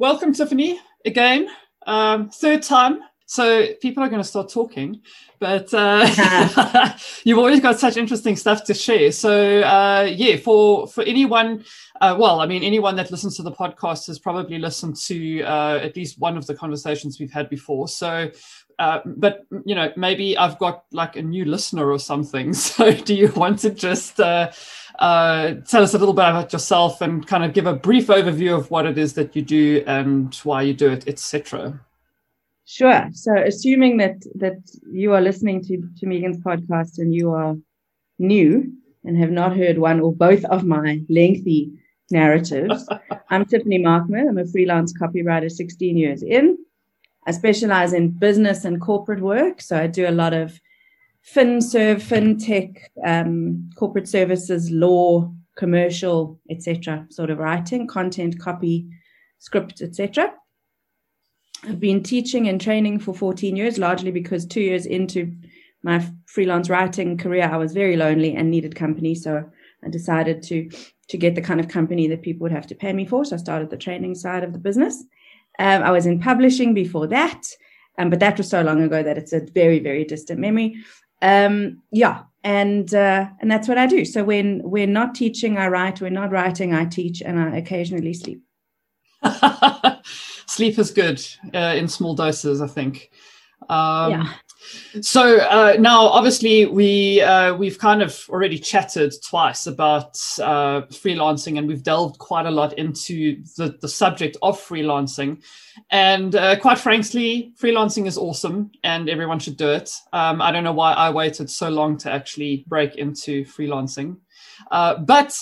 Welcome, Tiffany, again. Um, third time. So people are going to start talking, but uh, you've always got such interesting stuff to share. So uh, yeah, for for anyone, uh, well, I mean, anyone that listens to the podcast has probably listened to uh, at least one of the conversations we've had before. So uh, but you know maybe i've got like a new listener or something so do you want to just uh, uh, tell us a little bit about yourself and kind of give a brief overview of what it is that you do and why you do it etc sure. So assuming that that you are listening to to megan's podcast and you are new and have not heard one or both of my lengthy narratives i'm tiffany markman. I'm a freelance copywriter 16 years in. I specialize in business and corporate work. So I do a lot of FinServ, FinTech, um, corporate services, law, commercial, etc. sort of writing, content, copy, script, etc. I've been teaching and training for 14 years, largely because two years into my freelance writing career, I was very lonely and needed company. So I decided to to get the kind of company that people would have to pay me for. So I started the training side of the business. Um, I was in publishing before that, um, but that was so long ago that it's a very, very distant memory. Um, yeah, and uh, and that's what I do. So when we're not teaching, I write. We're not writing, I teach, and I occasionally sleep. sleep is good uh, in small doses, I think. Um, yeah. So uh, now, obviously, we uh, we've kind of already chatted twice about uh, freelancing, and we've delved quite a lot into the, the subject of freelancing. And uh, quite frankly, freelancing is awesome, and everyone should do it. Um, I don't know why I waited so long to actually break into freelancing, uh, but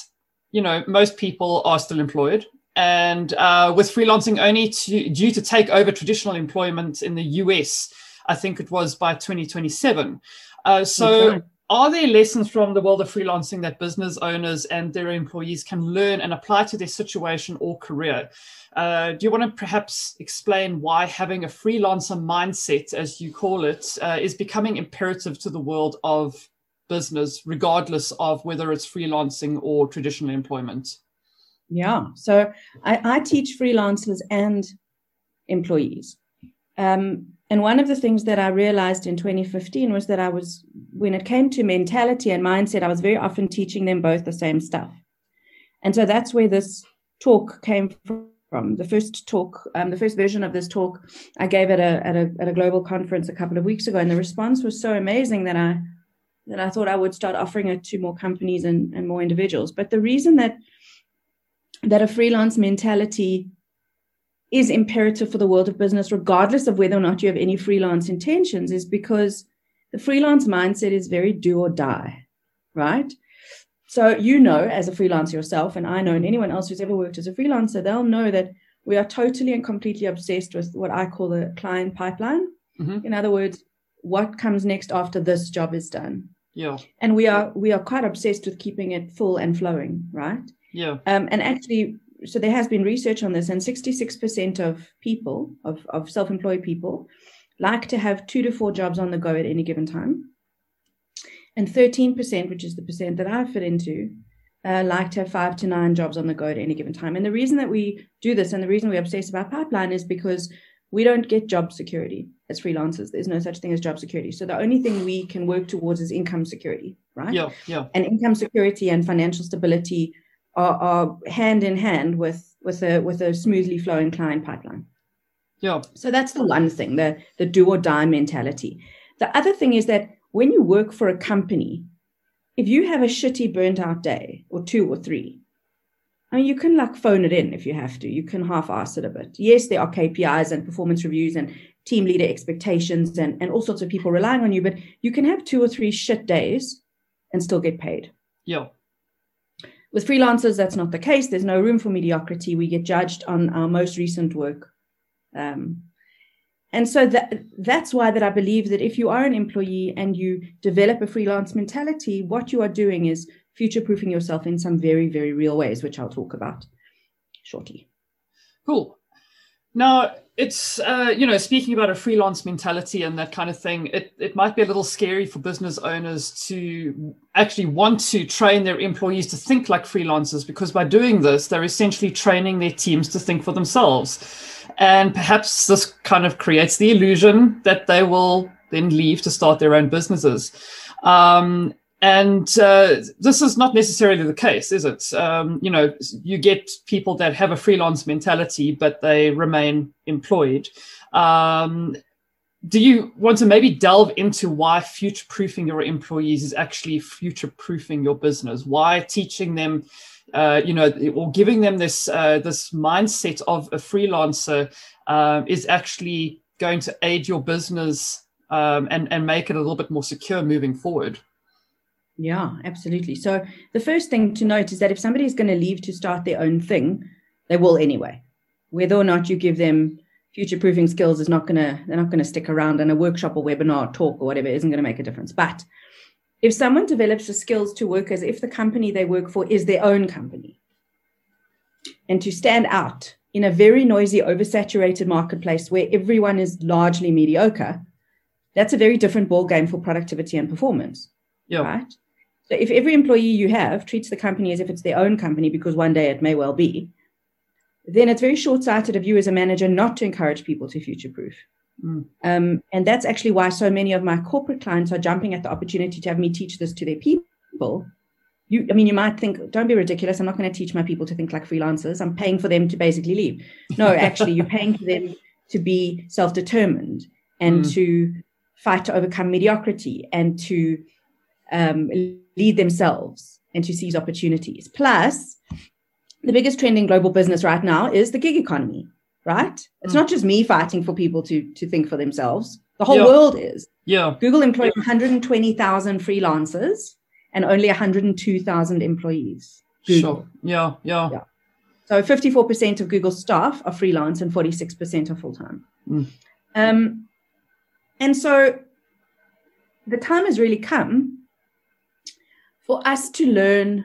you know, most people are still employed. And uh, with freelancing only to, due to take over traditional employment in the US, I think it was by 2027. Uh, so, okay. are there lessons from the world of freelancing that business owners and their employees can learn and apply to their situation or career? Uh, do you want to perhaps explain why having a freelancer mindset, as you call it, uh, is becoming imperative to the world of business, regardless of whether it's freelancing or traditional employment? Yeah, so I, I teach freelancers and employees. Um, and one of the things that I realized in 2015 was that I was, when it came to mentality and mindset, I was very often teaching them both the same stuff. And so that's where this talk came from. The first talk, um, the first version of this talk, I gave at a, at a at a global conference a couple of weeks ago, and the response was so amazing that I that I thought I would start offering it to more companies and, and more individuals. But the reason that that a freelance mentality is imperative for the world of business, regardless of whether or not you have any freelance intentions, is because the freelance mindset is very do or die, right? So, you know, as a freelancer yourself, and I know, and anyone else who's ever worked as a freelancer, they'll know that we are totally and completely obsessed with what I call the client pipeline. Mm-hmm. In other words, what comes next after this job is done. Yeah. And we are we are quite obsessed with keeping it full and flowing, right? Yeah. Um, and actually, so there has been research on this, and 66% of people, of, of self employed people, like to have two to four jobs on the go at any given time. And 13%, which is the percent that I fit into, uh, like to have five to nine jobs on the go at any given time. And the reason that we do this and the reason we obsess about pipeline is because we don't get job security as freelancers. There's no such thing as job security. So the only thing we can work towards is income security, right? Yeah, yeah. And income security and financial stability are, are hand in hand with with a with a smoothly flowing client pipeline. Yeah. So that's the one thing, the the do or die mentality. The other thing is that when you work for a company, if you have a shitty burnt out day or two or three, I mean, you can like phone it in if you have to. You can half ass it a bit. Yes, there are KPIs and performance reviews and team leader expectations and, and all sorts of people relying on you, but you can have two or three shit days and still get paid. Yeah. With freelancers, that's not the case. There's no room for mediocrity. We get judged on our most recent work. Um, and so that, that's why that I believe that if you are an employee and you develop a freelance mentality, what you are doing is future proofing yourself in some very, very real ways, which I'll talk about shortly. Cool. Now, it's uh, you know speaking about a freelance mentality and that kind of thing it, it might be a little scary for business owners to actually want to train their employees to think like freelancers because by doing this they're essentially training their teams to think for themselves. And perhaps this kind of creates the illusion that they will then leave to start their own businesses. Um, and uh, this is not necessarily the case, is it? Um, you know, you get people that have a freelance mentality, but they remain employed. Um, do you want to maybe delve into why future proofing your employees is actually future proofing your business? Why teaching them, uh, you know, or giving them this uh, this mindset of a freelancer uh, is actually going to aid your business um, and and make it a little bit more secure moving forward? Yeah, absolutely. So the first thing to note is that if somebody is going to leave to start their own thing, they will anyway. Whether or not you give them future proofing skills is not going to they're not going to stick around and a workshop or webinar or talk or whatever isn't going to make a difference. But if someone develops the skills to work as if the company they work for is their own company and to stand out in a very noisy oversaturated marketplace where everyone is largely mediocre, that's a very different ball game for productivity and performance. Yeah. Right? So if every employee you have treats the company as if it's their own company, because one day it may well be, then it's very short sighted of you as a manager not to encourage people to future proof. Mm. Um, and that's actually why so many of my corporate clients are jumping at the opportunity to have me teach this to their people. You, I mean, you might think, don't be ridiculous. I'm not going to teach my people to think like freelancers. I'm paying for them to basically leave. No, actually, you're paying for them to be self determined and mm. to fight to overcome mediocrity and to um, lead themselves and to seize opportunities. Plus, the biggest trend in global business right now is the gig economy, right? It's mm. not just me fighting for people to, to think for themselves. The whole yeah. world is. Yeah. Google employs 120,000 freelancers and only 102,000 employees. Google. Sure. Yeah, yeah. Yeah. So 54% of Google staff are freelance and 46% are full time. Mm. Um, and so the time has really come for us to learn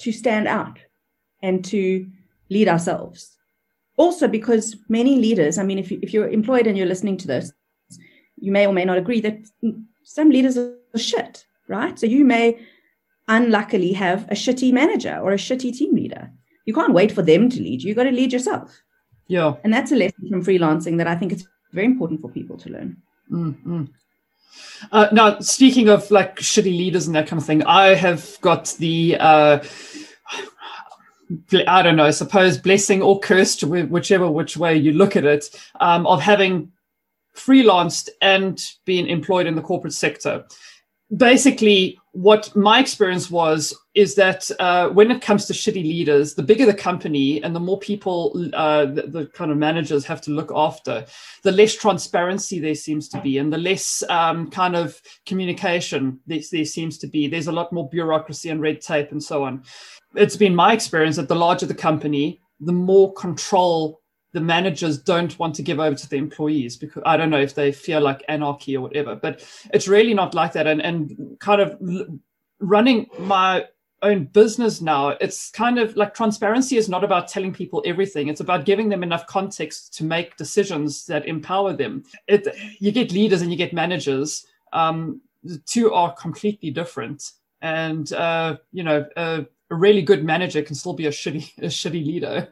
to stand out and to lead ourselves. Also, because many leaders, I mean, if, you, if you're employed and you're listening to this, you may or may not agree that some leaders are shit, right? So you may unluckily have a shitty manager or a shitty team leader. You can't wait for them to lead you. You've got to lead yourself. Yeah. And that's a lesson from freelancing that I think it's very important for people to learn. Mm-hmm. Uh, now, speaking of like shitty leaders and that kind of thing, I have got the, uh, I don't know, I suppose blessing or cursed, whichever which way you look at it, um, of having freelanced and been employed in the corporate sector. Basically, what my experience was is that uh, when it comes to shitty leaders, the bigger the company and the more people uh, the, the, kind of managers have to look after, the less transparency there seems to be, and the less um, kind of communication there, there seems to be. There's a lot more bureaucracy and red tape and so on. It's been my experience that the larger the company, the more control the managers don't want to give over to the employees because I don't know if they feel like anarchy or whatever, but it's really not like that. And and kind of running my own business now, it's kind of like transparency is not about telling people everything. It's about giving them enough context to make decisions that empower them. It you get leaders and you get managers. Um, the two are completely different, and uh, you know. a really good manager can still be a shitty a shitty leader.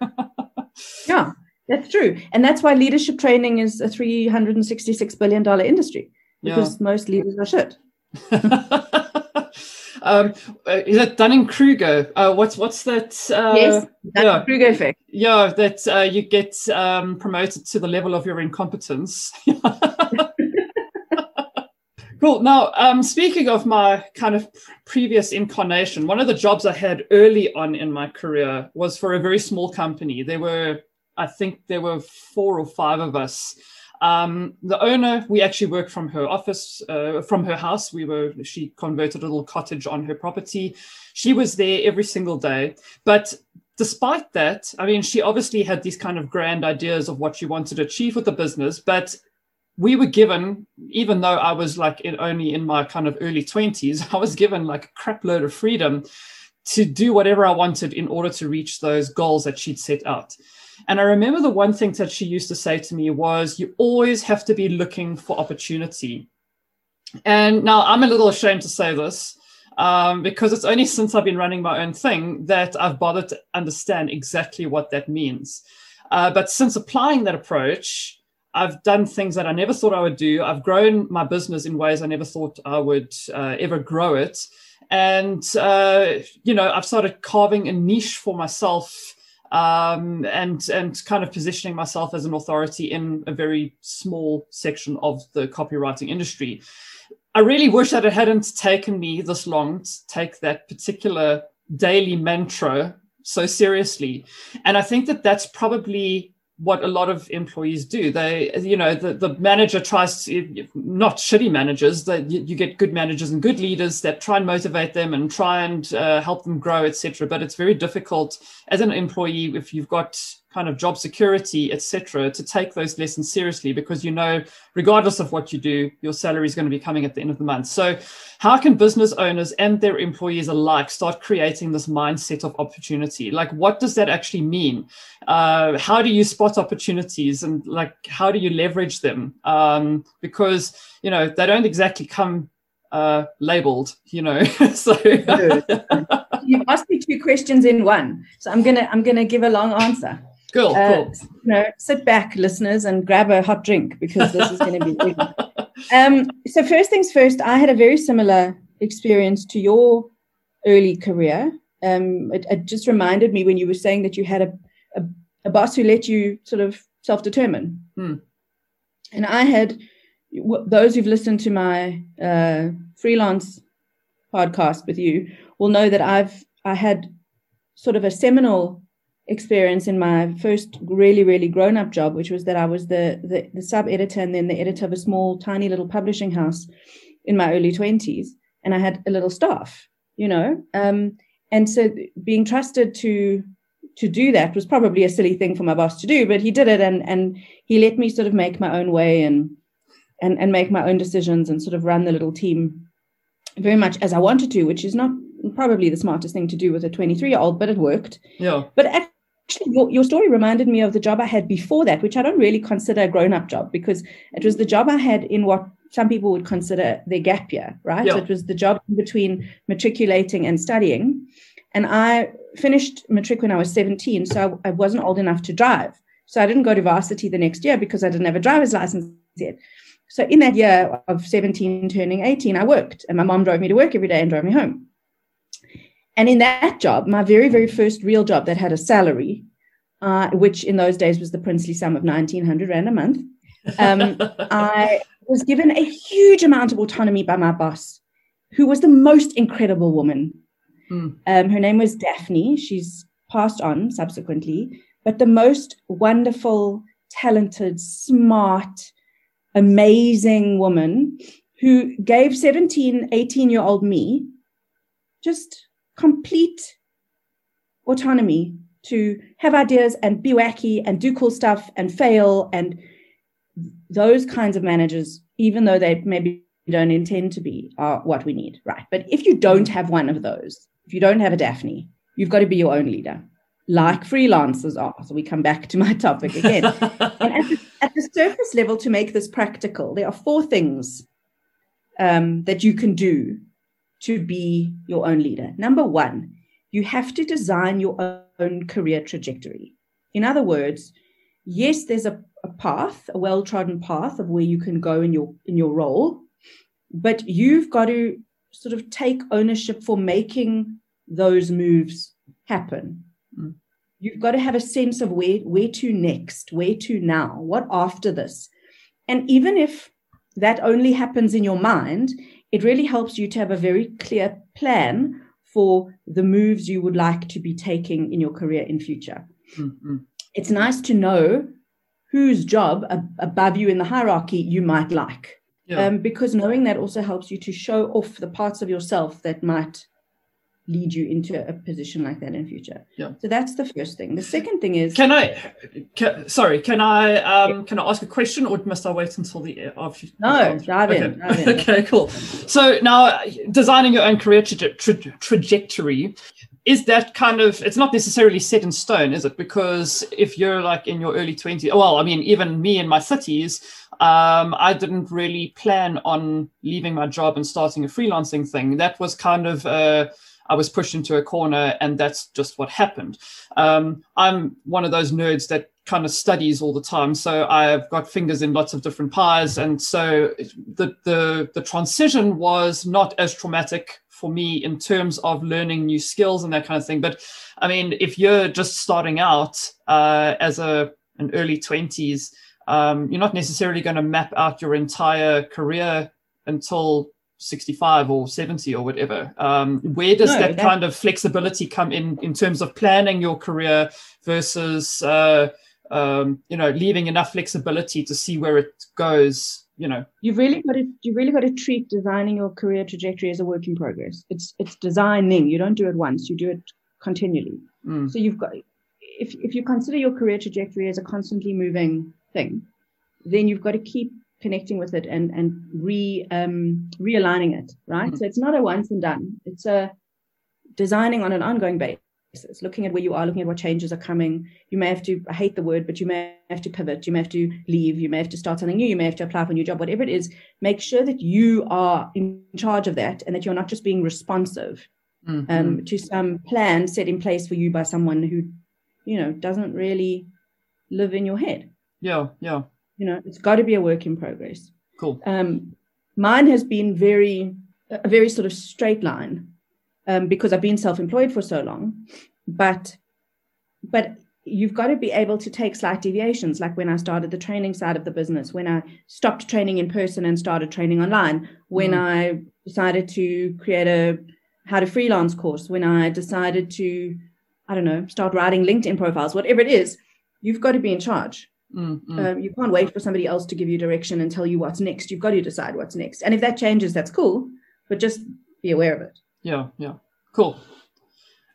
yeah, that's true. And that's why leadership training is a $366 billion industry because yeah. most leaders are shit. um, uh, is that Dunning Kruger? Uh, what's what's that? Uh, yes, Dunning Kruger effect. Yeah, that uh, you get um, promoted to the level of your incompetence. cool. Now, um, speaking of my kind of previous incarnation, one of the jobs I had early on in my career was for a very small company. There were I think there were four or five of us. Um, the owner, we actually worked from her office, uh, from her house. We were, she converted a little cottage on her property. She was there every single day. But despite that, I mean, she obviously had these kind of grand ideas of what she wanted to achieve with the business. But we were given, even though I was like in, only in my kind of early 20s, I was given like a crap load of freedom to do whatever I wanted in order to reach those goals that she'd set out. And I remember the one thing that she used to say to me was, you always have to be looking for opportunity. And now I'm a little ashamed to say this um, because it's only since I've been running my own thing that I've bothered to understand exactly what that means. Uh, but since applying that approach, I've done things that I never thought I would do. I've grown my business in ways I never thought I would uh, ever grow it. And, uh, you know, I've started carving a niche for myself um, and, and kind of positioning myself as an authority in a very small section of the copywriting industry. I really wish that it hadn't taken me this long to take that particular daily mantra so seriously. And I think that that's probably what a lot of employees do. They, you know, the, the manager tries to, not shitty managers, that you, you, get good managers and good leaders that try and motivate them and try and uh, help them grow, etc. But it's very difficult as an employee if you've got kind of job security, etc., to take those lessons seriously because you know, regardless of what you do, your salary is going to be coming at the end of the month. So, how can business owners and their employees alike start creating this mindset of opportunity? Like, what does that actually mean? Uh, how do you spot opportunities and like how do you leverage them? Um, because you know they don't exactly come uh, labeled, you know. so you asked me two questions in one, so I'm gonna I'm gonna give a long answer. Cool, uh, cool. You know, sit back, listeners, and grab a hot drink because this is going to be big. um, so first things first, I had a very similar experience to your early career. Um, it, it, just reminded me when you were saying that you had a, a, a boss who let you sort of self-determine. Hmm. And I had those who've listened to my uh, freelance podcast with you will know that I've I had sort of a seminal experience in my first really really grown up job which was that i was the, the, the sub editor and then the editor of a small tiny little publishing house in my early 20s and i had a little staff you know? Um, and so being trusted to to do that was probably a silly thing for my boss to do but he did it and and he let me sort of make my own way and and and make my own decisions and sort of run the little team very much as i wanted to which is not probably the smartest thing to do with a 23 year old but it worked. Yeah. But actually your, your story reminded me of the job I had before that, which I don't really consider a grown up job because it was the job I had in what some people would consider their gap year, right? Yeah. So it was the job between matriculating and studying. And I finished matric when I was 17, so I, I wasn't old enough to drive. So I didn't go to varsity the next year because I didn't have a driver's license yet. So in that year of 17 turning 18, I worked and my mom drove me to work every day and drove me home. And in that job, my very, very first real job that had a salary, uh, which in those days was the princely sum of 1900 Rand a month, um, I was given a huge amount of autonomy by my boss, who was the most incredible woman. Mm. Um, her name was Daphne. She's passed on subsequently, but the most wonderful, talented, smart, amazing woman who gave 17, 18 year old me just complete autonomy to have ideas and be wacky and do cool stuff and fail and those kinds of managers even though they maybe don't intend to be are what we need right? But if you don't have one of those if you don't have a daphne you've got to be your own leader like freelancers are. So we come back to my topic again. And at the, at the, surface level to make this practical there are four things um, that you can do to be your own leader. Number one, you have to design your own career trajectory. In other words, yes, there's a, a path, a well-trodden path of where you can go in your in your role, but you've got to sort of take ownership for making those moves happen. Mm. You've got to have a sense of where where to next, where to now, what after this. And even if that only happens in your mind, it really helps you to have a very clear plan for the moves you would like to be taking in your career in future. Mm-hmm. It's nice to know whose job ab- above you in the hierarchy you might like. Yeah. Um, because knowing that also helps you to show off the parts of yourself that might lead you into a position like that in future. Yeah. So that's the first thing. The second thing is Can I can, sorry, can I um can I ask a question or must I wait until the after No, dive okay. in, in. okay, cool. So now designing your own career tra- tra- trajectory is that kind of it's not necessarily set in stone is it because if you're like in your early 20s well i mean even me in my 30s um, i didn't really plan on leaving my job and starting a freelancing thing that was kind of uh, i was pushed into a corner and that's just what happened. Um, i'm one of those nerds that kind of studies all the time. So i've got fingers in lots of different pies. And so the the, the transition was not as traumatic for me in terms of learning new skills and that kind of thing. But I mean, if you're just starting out uh, as a an early twenties, um, you're not necessarily going to map out your entire career until 65 or 70 or whatever. Um, where does no, that, that, kind of flexibility come in in terms of planning your career versus uh, um, you know leaving enough flexibility to see where it goes you know? You've really got to you really got to treat designing your career trajectory as a work in progress. It's it's designing. You don't do it once. You do it continually. Mm. so you've got if, if you consider your career trajectory as a constantly moving thing then you've got to keep connecting with it and and re um realigning it right mm. so it's not a once and done it's a designing on an ongoing basis basis, looking at where you are, looking at what changes are coming. You may have to, I hate the word, but you may have to pivot, you may have to leave, you may have to start something new, you may have to apply for a new job, whatever it is, make sure that you are in charge of that and that you're not just being responsive mm-hmm. um, to some plan set in place for you by someone who, you know, doesn't really live in your head. Yeah, yeah. You know, it's got to be a work in progress. Cool. Um, mine has been very, a very sort of straight line um, because I've been self-employed for so long. But but you've got to be able to take slight deviations, like when I started the training side of the business, when I stopped training in person and started training online, when mm. I decided to create a how to freelance course, when I decided to, I don't know, start writing LinkedIn profiles, whatever it is, you've got to be in charge. Mm, mm. Um, you can't wait for somebody else to give you direction and tell you what's next. You've got to decide what's next. And if that changes, that's cool, but just be aware of it. Yeah, yeah. Cool.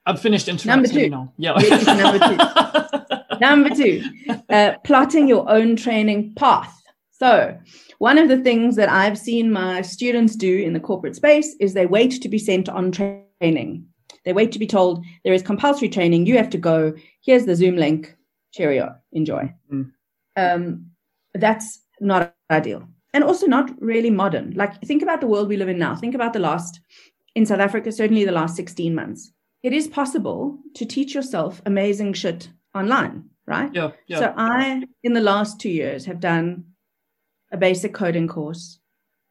I'm finished number two. now. Yeah. number two. number two, uh, plotting your own training path. So, one of the things that I've seen my students do in the corporate space is they wait to be sent on training. They wait to be told there is compulsory training. You have to go. Here's the Zoom link. Cheerio. Enjoy. Mm. Um, that's not ideal and also not really modern. Like, think about the world we live in now. Think about the last in South Africa, certainly the last 16 months, it is possible to teach yourself amazing shit online, right? Yeah, yeah. So I, in the last two years, have done a basic coding course,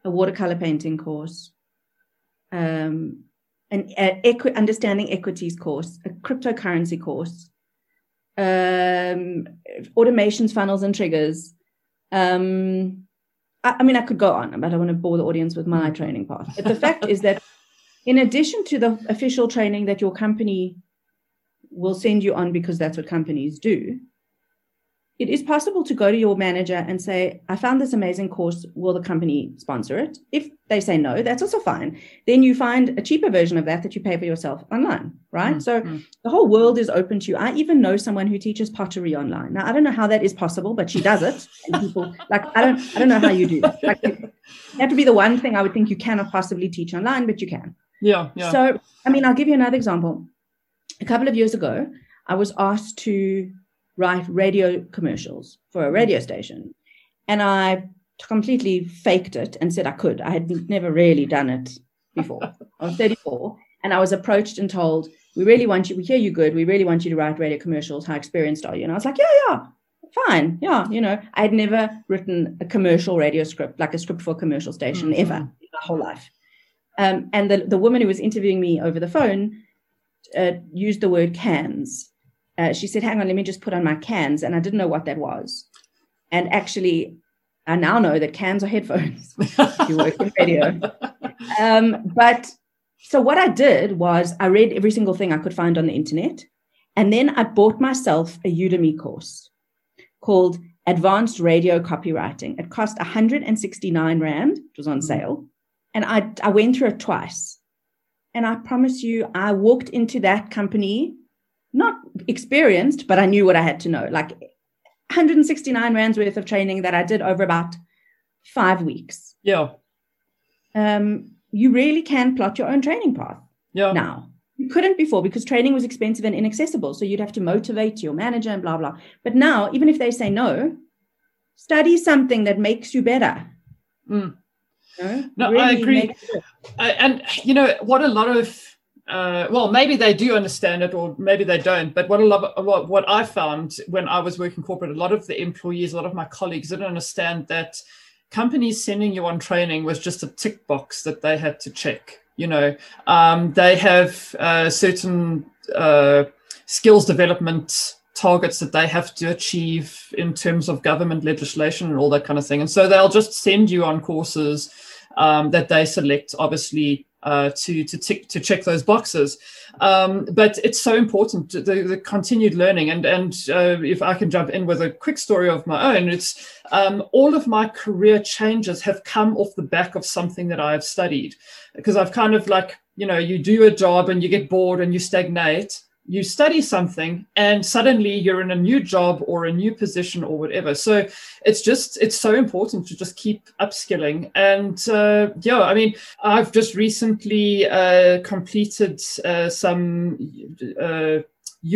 a watercolor painting course, um, an equi- understanding equities course, a cryptocurrency course, um, automations, funnels, and triggers. Um, I, I mean, I could go on, but I don't want to bore the audience with my mm. training path. But the fact is that in addition to the official training that your company will send you on because that's what companies do, it is possible to go to your manager and say, I found this amazing course. Will the company sponsor it? If they say no, that's also fine. Then you find a cheaper version of that that you pay for yourself online, right? Mm, so mm. the whole world is open to you. I even know someone who teaches pottery online. Now I don't know how that is possible, but she does it. And people like I don't I don't know how you do that. Like that would be the one thing I would think you cannot possibly teach online, but you can. Yeah, yeah. So, I mean, I'll give you another example. A couple of years ago, I was asked to write radio commercials for a radio station. And I completely faked it and said I could. I had never really done it before. I was 34 and I was approached and told, We really want you, we hear you good. We really want you to write radio commercials. How experienced are you? And I was like, Yeah, yeah, fine. Yeah. You know, I had never written a commercial radio script, like a script for a commercial station, mm-hmm. ever in my whole life. Um, and the, the woman who was interviewing me over the phone uh, used the word cans. Uh, she said, Hang on, let me just put on my cans. And I didn't know what that was. And actually, I now know that cans are headphones you work in radio. Um, but so what I did was I read every single thing I could find on the internet. And then I bought myself a Udemy course called Advanced Radio Copywriting. It cost 169 Rand, it was on mm. sale. And I, I went through it twice. And I promise you, I walked into that company, experienced, but I knew what I had to know. Like 169 rands worth of training that I did over about five weeks. Yeah. Um, you really can plot your own training path. Yeah. Now, You couldn't before because training was expensive and inaccessible. So you'd have to motivate your manager and blah, blah. But now, even if they say no, study something that makes you better. Mm. no, really I agree. and, you know, what a lot of uh, well, maybe they do understand it, or maybe they don't. But what a lot, what, what I found when I was working corporate, a lot of the employees, a lot of my colleagues didn't understand that companies sending you on training was just a tick box that they had to check. You know, um, they have uh, certain uh, skills development targets that they have to achieve in terms of government legislation and all that kind of thing. And so they'll just send you on courses um, that they select, obviously uh, to to tick to check those boxes. Um, but it's so important the, the continued learning. And and uh, if I can jump in with a quick story of my own, it's um, all of my career changes have come off the back of something that I have studied, because I've kind of like you know you do a job and you get bored and you stagnate you study something and suddenly you're in a new job or a new position or whatever. So it's just it's so important to just keep upskilling. And uh, yeah i mean i've just recently uh, completed uh, some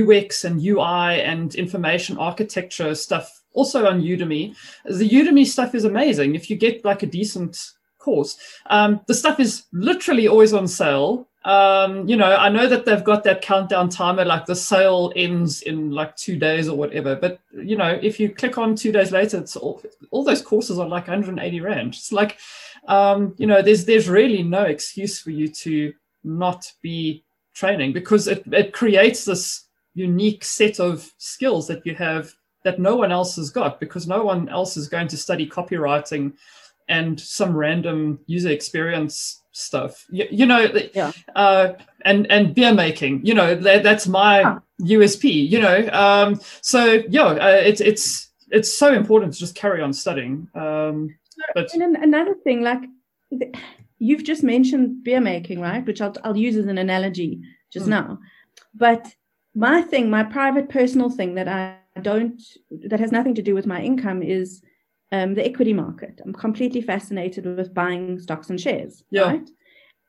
ux uh, and ui and information architecture stuff also on udemy. The udemy stuff is amazing. If you get like a decent course um, the stuff is literally always on sale um, you know, I know that they've got that countdown timer, like the sale ends in like two days or whatever. But you know, if you click on two days later, it's all, all those courses are like 180 rand. It's like, um, you know, there's there's really no excuse for you to not be training because it, it creates this unique set of skills that you have that no one else has got because no one else is going to study copywriting and some random user experience stuff. You, you know, yeah. uh, and and beer making. You know, that, that's my huh. USP. You know, um, so yeah, uh, it's it's it's so important to just carry on studying. Um, but and another thing, like you've just mentioned beer making, right? Which I'll I'll use as an analogy just mm. now, but my thing, my private personal thing that I don't that has nothing to do with my income is um, the equity market. I'm completely fascinated with buying stocks and shares. Yeah. Right.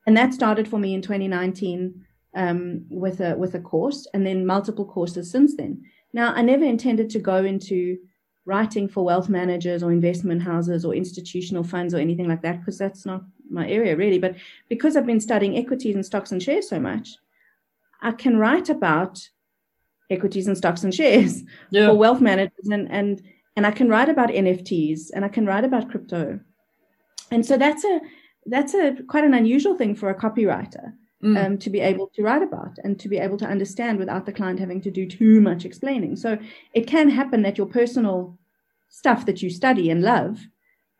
And that started for me in 2019 um, with a with a course, and then multiple courses since then. Now, I never intended to go into writing for wealth managers or investment houses or institutional funds or anything like that because that's not my area really. But because I've been studying equities and stocks and shares so much, I can write about equities and stocks and shares yeah. for wealth managers and and and I can write about NFTs and I can write about crypto. And so that's a that's a quite an unusual thing for a copywriter mm. um, to be able to write about and to be able to understand without the client having to do too much explaining. So it can happen that your personal stuff that you study and love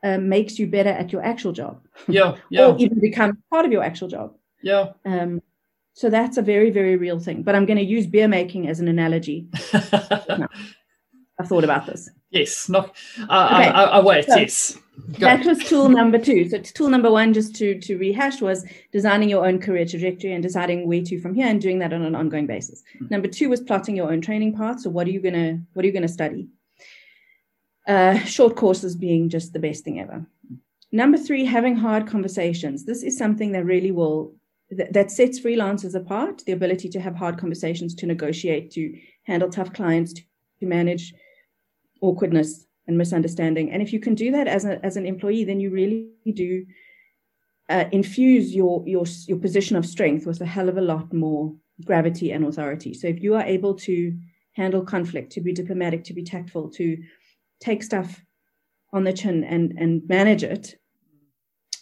um, makes you better at your actual job. Yeah, yeah. or even become part of your actual job. Yeah. Um, so that's a very, very real thing. But I'm going to use beer making as an analogy. I've thought about this. Yes, not. Uh, okay. I, I, I wait. So yes. Go. That was tool number two. So tool number one, just to to rehash, was designing your own career trajectory and deciding where to from here, and doing that on an ongoing basis. Mm-hmm. Number two was plotting your own training path. So what are you gonna what are you gonna study? Uh, short courses being just the best thing ever. Number three, having hard conversations. This is something that really will that, that sets freelancers apart. The ability to have hard conversations, to negotiate, to handle tough clients, to, to manage awkwardness and misunderstanding. And if you can do that as, a, as an employee, then you really do uh, infuse your, your, your position of strength with a hell of a lot more gravity and authority. So if you are able to handle conflict, to be diplomatic, to be tactful, to take stuff on the chin and, and manage it,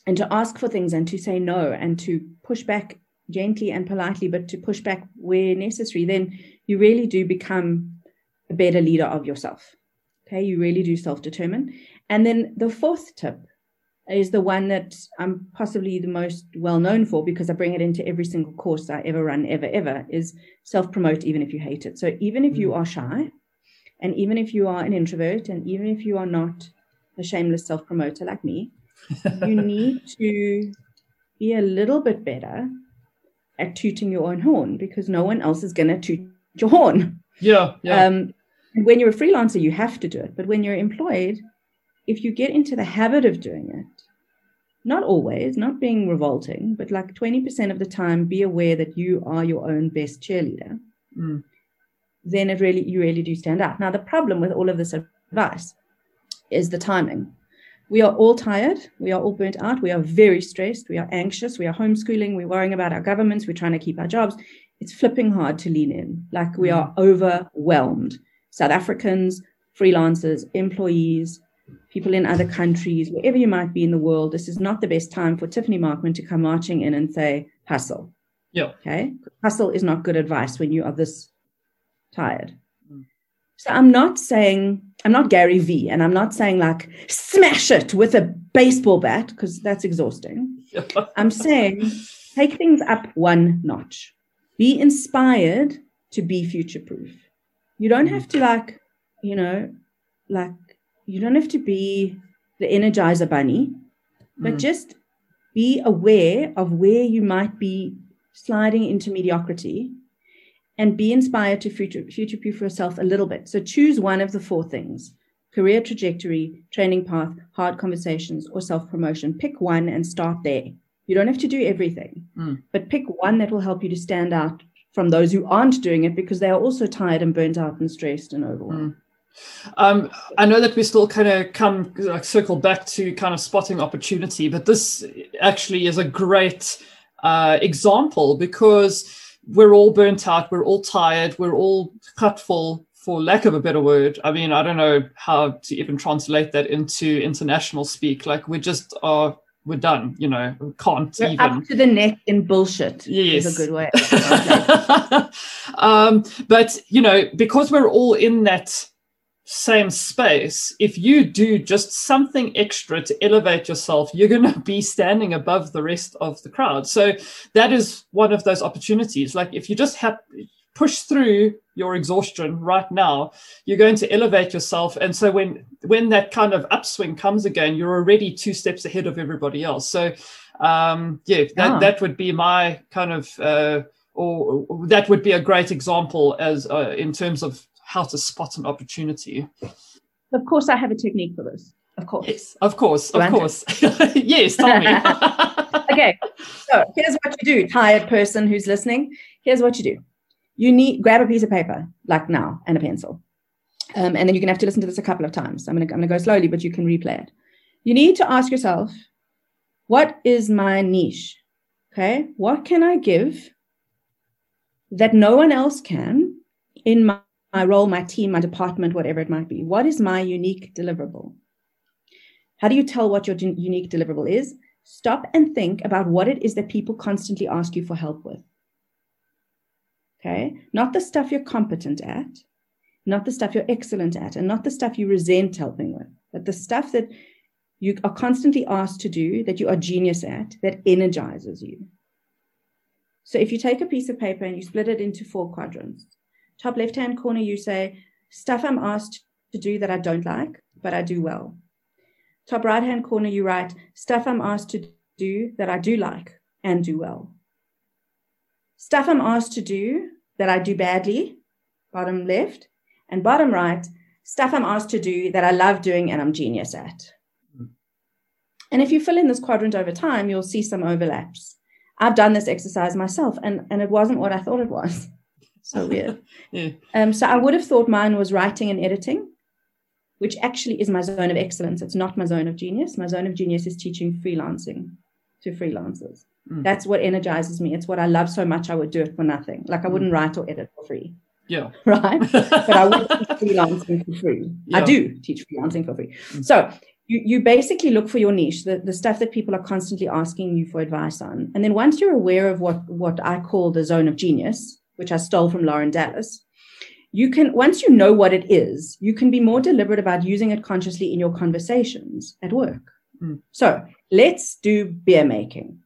and to ask for things and to say no and to push back gently and politely, but to push back where necessary, then you really do become a better leader of yourself. Okay, you really do self determine. And then the fourth tip is the one that I'm possibly the most well known for because I bring it into every single course I ever run, ever, ever is self promote, even if you hate it. So even if you mm. are shy, and even if you are an introvert, and even if you are not a shameless self promoter like me, you need to be a little bit better at tooting your own horn because no one else is going to toot your horn. Yeah. yeah. Um, and when you're a freelancer, you have to do it. But when you're employed, if you get into the habit of doing it, not always, not being revolting, but like 20% of the time, be aware that you are your own best cheerleader. Mm. Then it really, you really do stand out. Now, the problem with all of this advice is the timing. We are all tired. We are all burnt out. We are very stressed. We are anxious. We are homeschooling. We're worrying about our governments. We're trying to keep our jobs. It's flipping hard to lean in. Like we are overwhelmed. South Africans, freelancers, employees, people in other countries, wherever you might be in the world, this is not the best time for Tiffany Markman to come marching in and say, hustle. Yeah. Okay. Hustle is not good advice when you are this tired. Mm. So I'm not saying, I'm not Gary Vee, and I'm not saying like smash it with a baseball bat, because that's exhausting. I'm saying take things up one notch. Be inspired to be future proof. You don't have to like, you know, like, you don't have to be the Energizer Bunny, but mm. just be aware of where you might be sliding into mediocrity and be inspired to future, future proof yourself a little bit. So choose one of the four things career trajectory, training path, hard conversations, or self promotion. Pick one and start there. You don't have to do everything, mm. but pick one that will help you to stand out from those who aren't doing it because they are also tired and burnt out and stressed and overwhelmed. Mm. Um, I know that we still kind of come like circle back to kind of spotting opportunity, but this actually is a great uh, example because we're all burnt out, we're all tired, we're all gatvol, for lack of a better word. I mean, I don't know how to even translate that into international speak. Like we just are, we're done. You know, we can't we're even up to the neck in bullshit. Yes, is a good way. um, but you know, because we're all in that same space, if you do just something extra to elevate yourself, you're going to be standing above the rest of the crowd. So that is one of those opportunities. Like if you just have push through your exhaustion right now, you're going to elevate yourself. And so when when that kind of upswing comes again, you're already two steps ahead of everybody else. So um, yeah, that, ah. that would be my kind of uh, or, or that would be a great example as uh, in terms of how to spot an opportunity. Of course, I have a technique for this. Of course. Yes, of course, of course. yes, tell me. okay, so here's what you do, tired person who's listening. Here's what you do. You need grab a piece of paper, like now, and a pencil. Um, and then you're gonna have to listen to this a couple of times. I'm I'm gonna go slowly, but you can replay it. You need to ask yourself, what is my niche? Okay, what can I give that no one else can in my my role, my team, my department, whatever it might be. What is my unique deliverable? How do you tell what your unique deliverable is? Stop and think about what it is that people constantly ask you for help with. Okay? Not the stuff you're competent at, not the stuff you're excellent at, and not the stuff you resent helping with, but the stuff that you are constantly asked to do, that you are genius at, that energizes you. So if you take a piece of paper and you split it into four quadrants, top left hand corner, you say, stuff I'm asked to do that I don't like, but I do well. Top right hand corner, you write, stuff I'm asked to do that I do like and do well. Stuff I'm asked to do that I do badly, bottom left, and bottom right, stuff I'm asked to do that I love doing and I'm genius at. And if you fill in this quadrant over time, you'll see some overlaps. I've done this exercise myself, and, and it wasn't what I thought it was so weird. yeah. Um, so I would have thought mine was writing and editing, which actually is my zone of excellence. It's not my zone of genius. My zone of genius is teaching freelancing to freelancers. Mm. That's what energizes me. It's what I love so much. I would do it for nothing. Like I wouldn't mm. write or edit for free. Yeah. Right. but I would teach freelancing for free. Yeah. I do teach freelancing for free. Mm. So you, you basically look for your niche, the, the stuff that people are constantly asking you for advice on. And then once you're aware of what, what I call the zone of genius, which I stole from Lauren Dallas, you can, once you know what it is, you can be more deliberate about using it consciously in your conversations at work. Mm. So let's do beer making.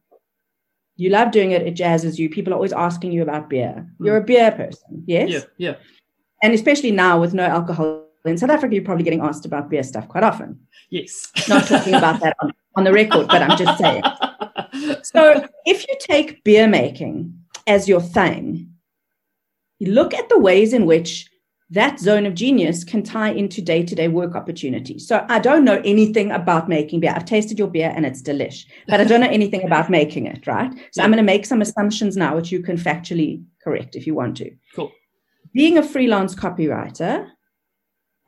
You love doing it, it jazzes you. People are always asking you about beer. Mm. You're a beer person, yes? Yeah, yeah. And especially now with no alcohol in South Africa, you're probably getting asked about beer stuff quite often. Yes. Not talking about that on, on the record, but I'm just saying. So if you take beer making as your thing, you look at the ways in which that zone of genius can tie into day to day work opportunities. So I don't know anything about making beer. I've tasted your beer and it's delish, but I don't know anything about making it, right? So yeah. I'm going to make some assumptions now, which you can factually correct if you want to. Cool. Being a freelance copywriter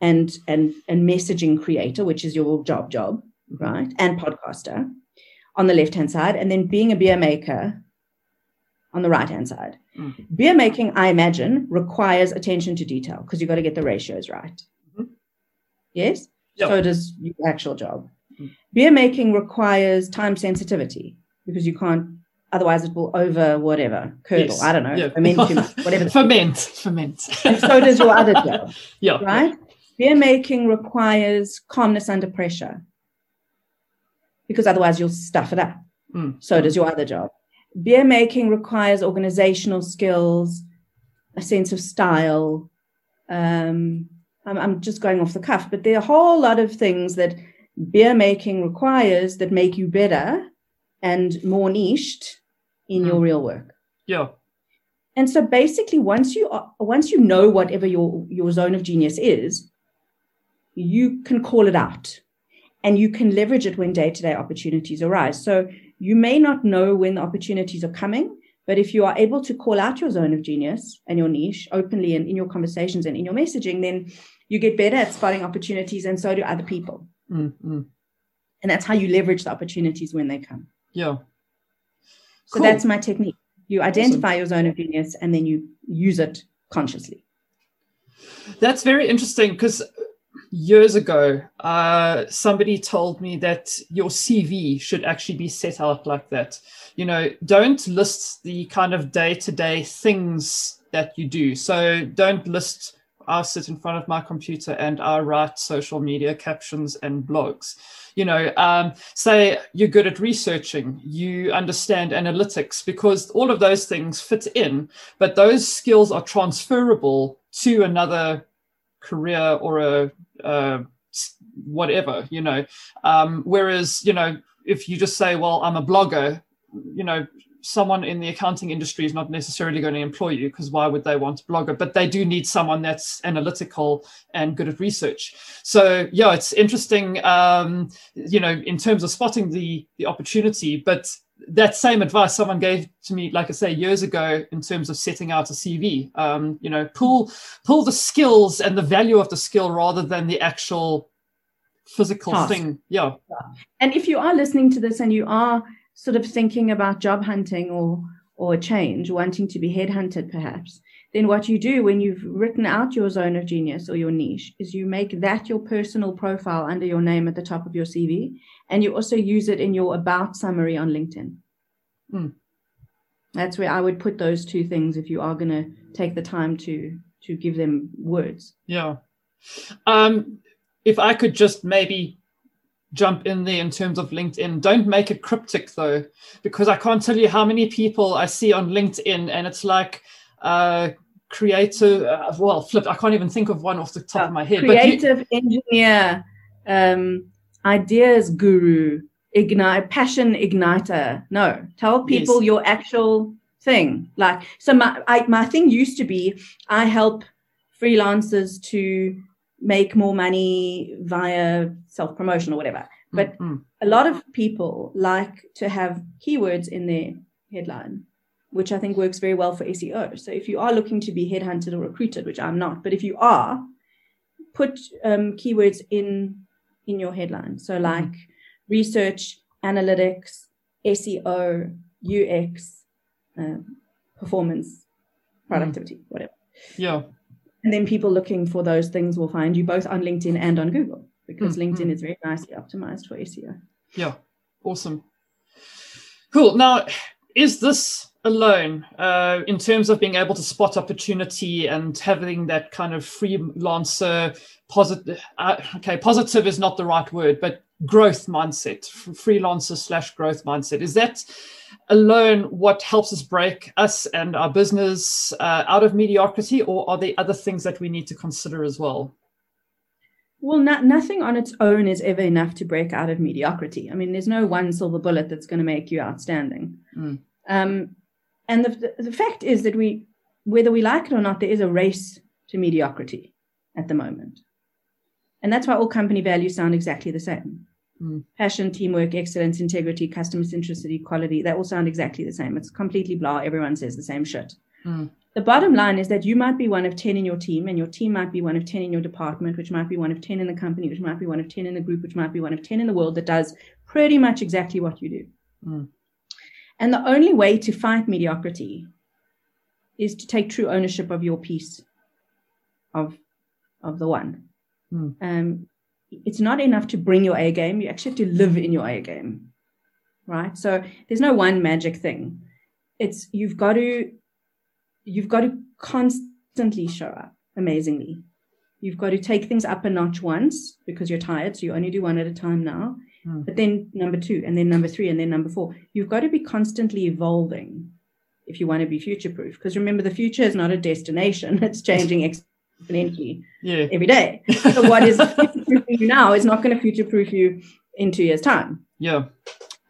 and and and messaging creator, which is your job job, right? And podcaster on the left hand side, and then being a beer maker on the right hand side. Mm. Beer making, I imagine, requires attention to detail because you've got to get the ratios right. Mm-hmm. Yes? Yep. So does your actual job. Mm. Beer making requires time sensitivity because you can't, otherwise, it will over whatever, curdle, yes. I don't know, yeah. ferment, whatever. ferment, ferment. and so does your other job. Yeah. Right? Beer making requires calmness under pressure because otherwise you'll stuff it up. Mm. So does your other job beer making requires organizational skills, a sense of style. Um, I'm, I'm just going off the cuff, but there are a whole lot of things that beer making requires that make you better and more niched in mm. your real work. Yeah. And so basically, once you are, once you know whatever your your zone of genius is, you can call it out, and you can leverage it when day to day opportunities arise. So you may not know when the opportunities are coming, but if you are able to call out your zone of genius and your niche openly and in your conversations and in your messaging, then you get better at spotting opportunities, and so do other people. Mm-hmm. And that's how you leverage the opportunities when they come. Yeah. So cool. that's my technique. You identify awesome. your zone of genius and then you use it consciously. That's very interesting because years ago, uh, somebody told me that your CV should actually be set out like that. You know, don't list the kind of day to day things that you do. So don't list, I sit in front of my computer and I write social media captions and blogs. You know, um, say you're good at researching, you understand analytics, because all of those things fit in, but those skills are transferable to another career or a whatever, you know. Um, whereas, you know, if you just say, well, I'm a blogger, you know, someone in the accounting industry is not necessarily going to employ you because why would they want a blogger? But they do need someone that's analytical and good at research. So yeah, it's interesting, um, you know, in terms of spotting the the opportunity. But that same advice someone gave to me, like I say, years ago, in terms of setting out a CV. Um, you know, pull pull the skills and the value of the skill rather than the actual physical Task. thing. Yeah. And if you are listening to this and you are sort of thinking about job hunting or or change, wanting to be headhunted, perhaps, then what you do when you've written out your zone of genius or your niche is you make that your personal profile under your name at the top of your CV, and you also use it in your about summary on LinkedIn. Mm. That's where I would put those two things if you are going to take the time to to give them words. Yeah. Um, if I could just maybe jump in there in terms of LinkedIn. Don't make it cryptic though, because I can't tell you how many people I see on LinkedIn and it's like uh, creative, uh, well, flip, I can't even think of one off the top of my head. Creative you, engineer, um, ideas guru, ignite, passion igniter. No, tell people yes. your actual thing. Like, so my, I, my thing used to be I help freelancers to make more money via self promotion or whatever. But mm-hmm. a lot of people like to have keywords in their headline which I think works very well for SEO. So if you are looking to be headhunted or recruited, which I'm not, but if you are, put um, keywords in in your headline. So mm-hmm. like mm-hmm. research, analytics, SEO, UX, um, performance, productivity, mm. whatever. Yeah. And then people looking for those things will find you both on LinkedIn and on Google because mm-hmm. LinkedIn is very nicely optimized for SEO. Yeah. Awesome. Cool. Now, is this alone uh, in terms of being able to spot opportunity and having that kind of freelancer positive uh, okay positive is not the right word but growth mindset freelancer slash growth mindset is that alone what helps us break us and our business uh, out of mediocrity or are there other things that we need to consider as well well, not, nothing on its own is ever enough to break out of mediocrity. I mean, there's no one silver bullet that's going to make you outstanding. Mm. Um, and the, the fact is that we, whether we like it or not, there is a race to mediocrity at the moment. And that's why all company values sound exactly the same. Mm. Passion, teamwork, excellence, integrity, customer centricity, quality, they all sound exactly the same. It's completely blah. Everyone says the same shit. Mm. The bottom line is that you might be one of 10 in your team, and your team might be one of 10 in your department, which might be one of 10 in the company, which might be one of 10 in the group, which might be one of 10 in the world that does pretty much exactly what you do. Mm. And the only way to fight mediocrity is to take true ownership of your piece of, of the one. Mm. Um, it's not enough to bring your A game. You actually have to live in your A game, right? So there's no one magic thing. It's you've got to you've got to constantly show up amazingly. You've got to take things up a notch once because you're tired. So you only do one at a time now. Mm. But then number two, and then number three, and then number four. You've got to be constantly evolving if you want to be future proof. Because remember, the future is not a destination, it's changing exponentially yeah. every day. So what is you now is not going to future proof you in two years' time. Yeah.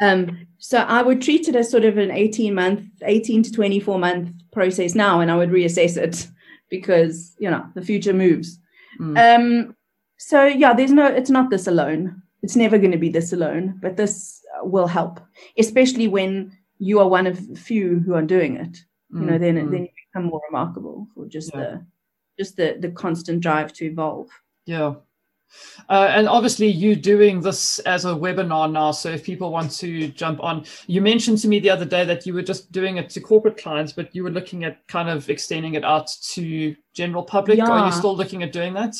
Um, so I would treat it as sort of an 18 month, 18 to 24 month process now, and I would reassess it because, you know, the future moves. Mm. Um, so yeah, there's no, it's not this alone. It's never going to be this alone, but this will help, especially when you are one of the few who are doing it. Mm. You know, then, mm. then you become more remarkable for just yeah. the, just the, the constant drive to evolve. Yeah. Uh, and obviously, you doing this as a webinar now. So, if people want to jump on, you mentioned to me the other day that you were just doing it to corporate clients, but you were looking at kind of extending it out to general public. Yeah. Are you still looking at doing that?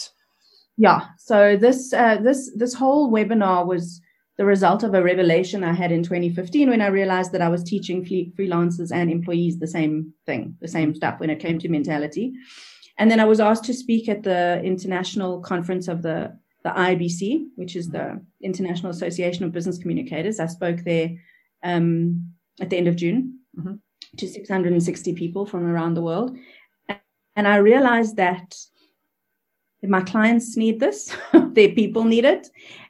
Yeah. So this uh, this this whole webinar was the result of a revelation I had in 2015 when I realized that I was teaching freelancers and employees the same thing, the same stuff when it came to mentality. And then I was asked to speak at the international conference of the the IABC, which is the International Association of Business Communicators. I spoke there um, at the end of June mm-hmm. to 660 people from around the world. And I realized that my clients need this, their people need it.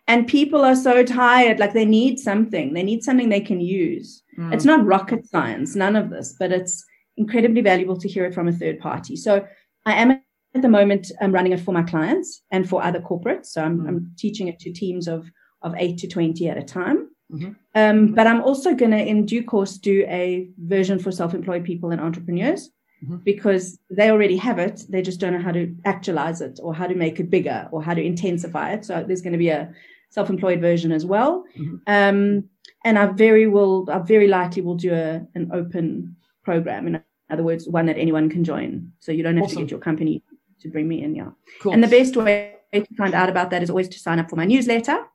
And people are so tired, like they need something, they need something they can use. Mm. It's not rocket science, none of this, but it's incredibly valuable to hear it from a third party. So I am at the moment I'm running it for my clients and for other corporates. So I'm, mm-hmm. I'm teaching it to teams of of eight to twenty at a time. Mm-hmm. Um, but I'm also going to, in due course, do a version for self-employed people and entrepreneurs mm-hmm. because they already have it. They just don't know how to actualize it or how to make it bigger or how to intensify it. So there's going to be a self-employed version as well. Mm-hmm. Um, and I very will, I very likely will do a, an open program. Other words, one that anyone can join. So you don't have awesome. to get your company to bring me in. Yeah. Cool. And the best way to find out about that is always to sign up for my newsletter.